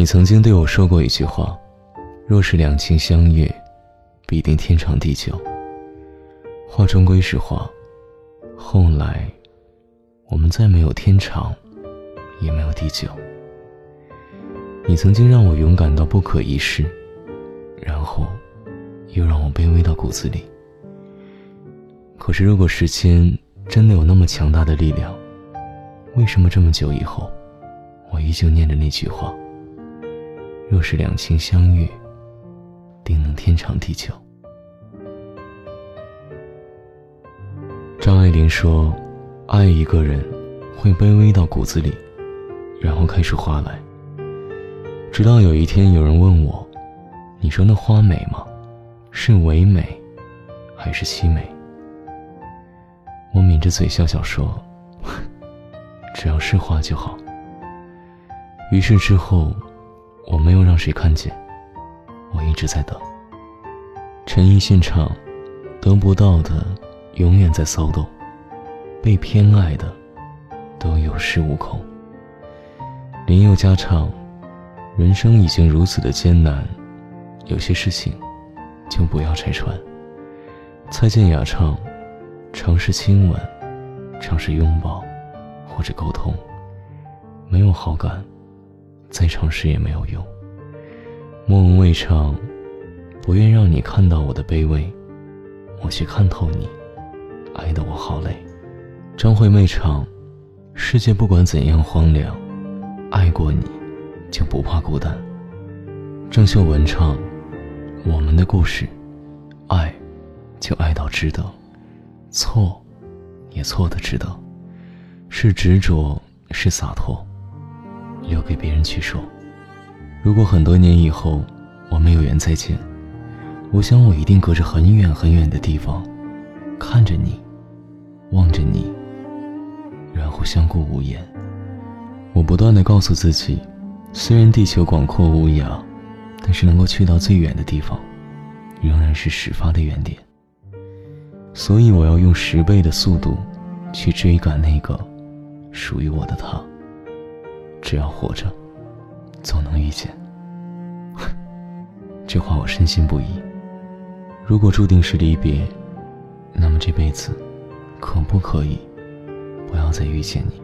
你曾经对我说过一句话：“若是两情相悦，必定天长地久。”话终归是话，后来我们再没有天长，也没有地久。你曾经让我勇敢到不可一世，然后又让我卑微到骨子里。可是，如果时间真的有那么强大的力量，为什么这么久以后，我依旧念着那句话？若是两情相悦，定能天长地久。张爱玲说：“爱一个人，会卑微到骨子里，然后开出花来。”直到有一天，有人问我：“你说那花美吗？是唯美，还是凄美？”我抿着嘴笑笑说：“ 只要是花就好。”于是之后。我没有让谁看见，我一直在等。陈奕迅唱：“得不到的永远在骚动，被偏爱的都有恃无恐。”林宥嘉唱：“人生已经如此的艰难，有些事情就不要拆穿。”蔡健雅唱：“尝试亲吻，尝试拥抱，或者沟通，没有好感。”再尝试也没有用。莫文蔚唱：“不愿让你看到我的卑微，我却看透你，爱得我好累。”张惠妹唱：“世界不管怎样荒凉，爱过你，就不怕孤单。”郑秀文唱：“我们的故事，爱，就爱到值得，错，也错的值得，是执着，是洒脱。”留给别人去说。如果很多年以后我们有缘再见，我想我一定隔着很远很远的地方，看着你，望着你，然后相顾无言。我不断的告诉自己，虽然地球广阔无涯，但是能够去到最远的地方，仍然是始发的原点。所以我要用十倍的速度，去追赶那个属于我的他。只要活着，总能遇见。这话我深信不疑。如果注定是离别，那么这辈子，可不可以不要再遇见你？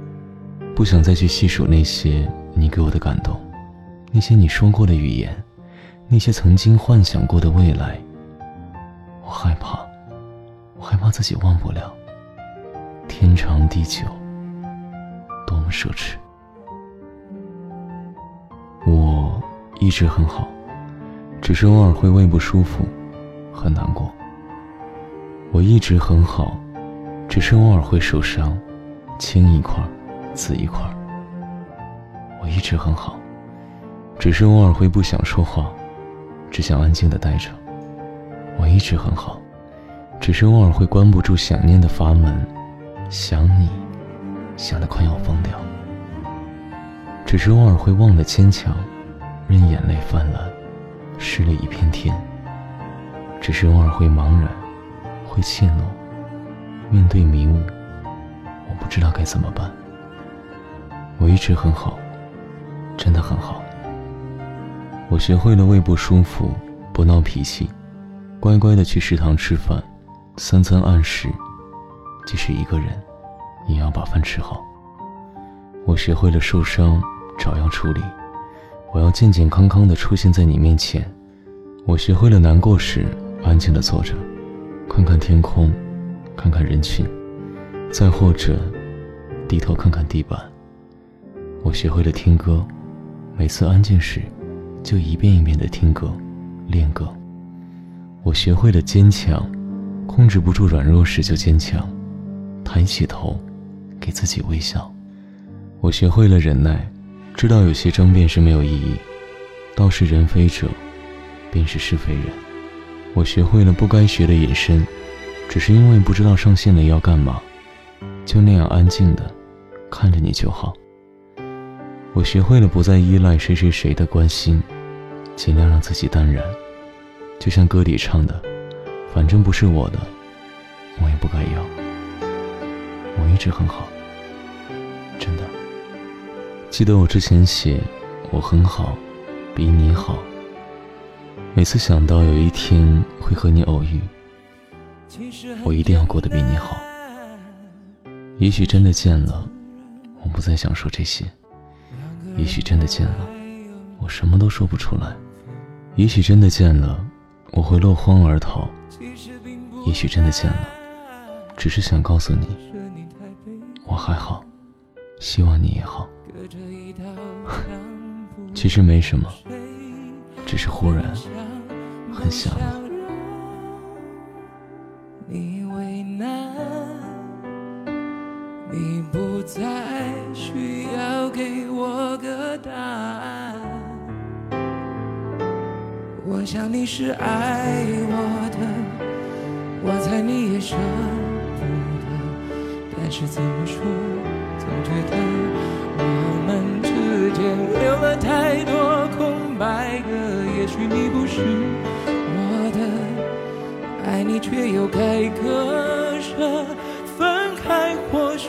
不想再去细数那些你给我的感动，那些你说过的语言，那些曾经幻想过的未来。我害怕，我害怕自己忘不了。天长地久，多么奢侈。一直很好，只是偶尔会胃不舒服，很难过。我一直很好，只是偶尔会受伤，青一块，紫一块。我一直很好，只是偶尔会不想说话，只想安静的待着。我一直很好，只是偶尔会关不住想念的阀门，想你，想得快要疯掉。只是偶尔会忘了坚强。任眼泪泛滥，湿了一片天。只是偶尔会茫然，会怯懦，面对迷雾，我不知道该怎么办。我一直很好，真的很好。我学会了胃不舒服不闹脾气，乖乖的去食堂吃饭，三餐按时，即使一个人，也要把饭吃好。我学会了受伤找药处理。我要健健康康的出现在你面前。我学会了难过时安静的坐着，看看天空，看看人群，再或者低头看看地板。我学会了听歌，每次安静时就一遍一遍的听歌，练歌。我学会了坚强，控制不住软弱时就坚强，抬起头，给自己微笑。我学会了忍耐。知道有些争辩是没有意义，道是人非者，便是是非人。我学会了不该学的隐身，只是因为不知道上线了要干嘛，就那样安静的看着你就好。我学会了不再依赖谁谁谁的关心，尽量让自己淡然。就像歌里唱的，反正不是我的，我也不该要。我一直很好，真的。记得我之前写，我很好，比你好。每次想到有一天会和你偶遇，我一定要过得比你好。也许真的见了，我不再想说这些；也许真的见了，我什么都说不出来；也许真的见了，我会落荒而逃；也许真的见了，只是想告诉你，我还好，希望你也好。其实没什么，只是忽然很想你。为难，你不再需要给我个答案。我想你是爱我的，我猜你也舍不得，但是怎么说，总觉得。间留了太多空白格，也许你不是我的，爱你却又该割舍，分开或许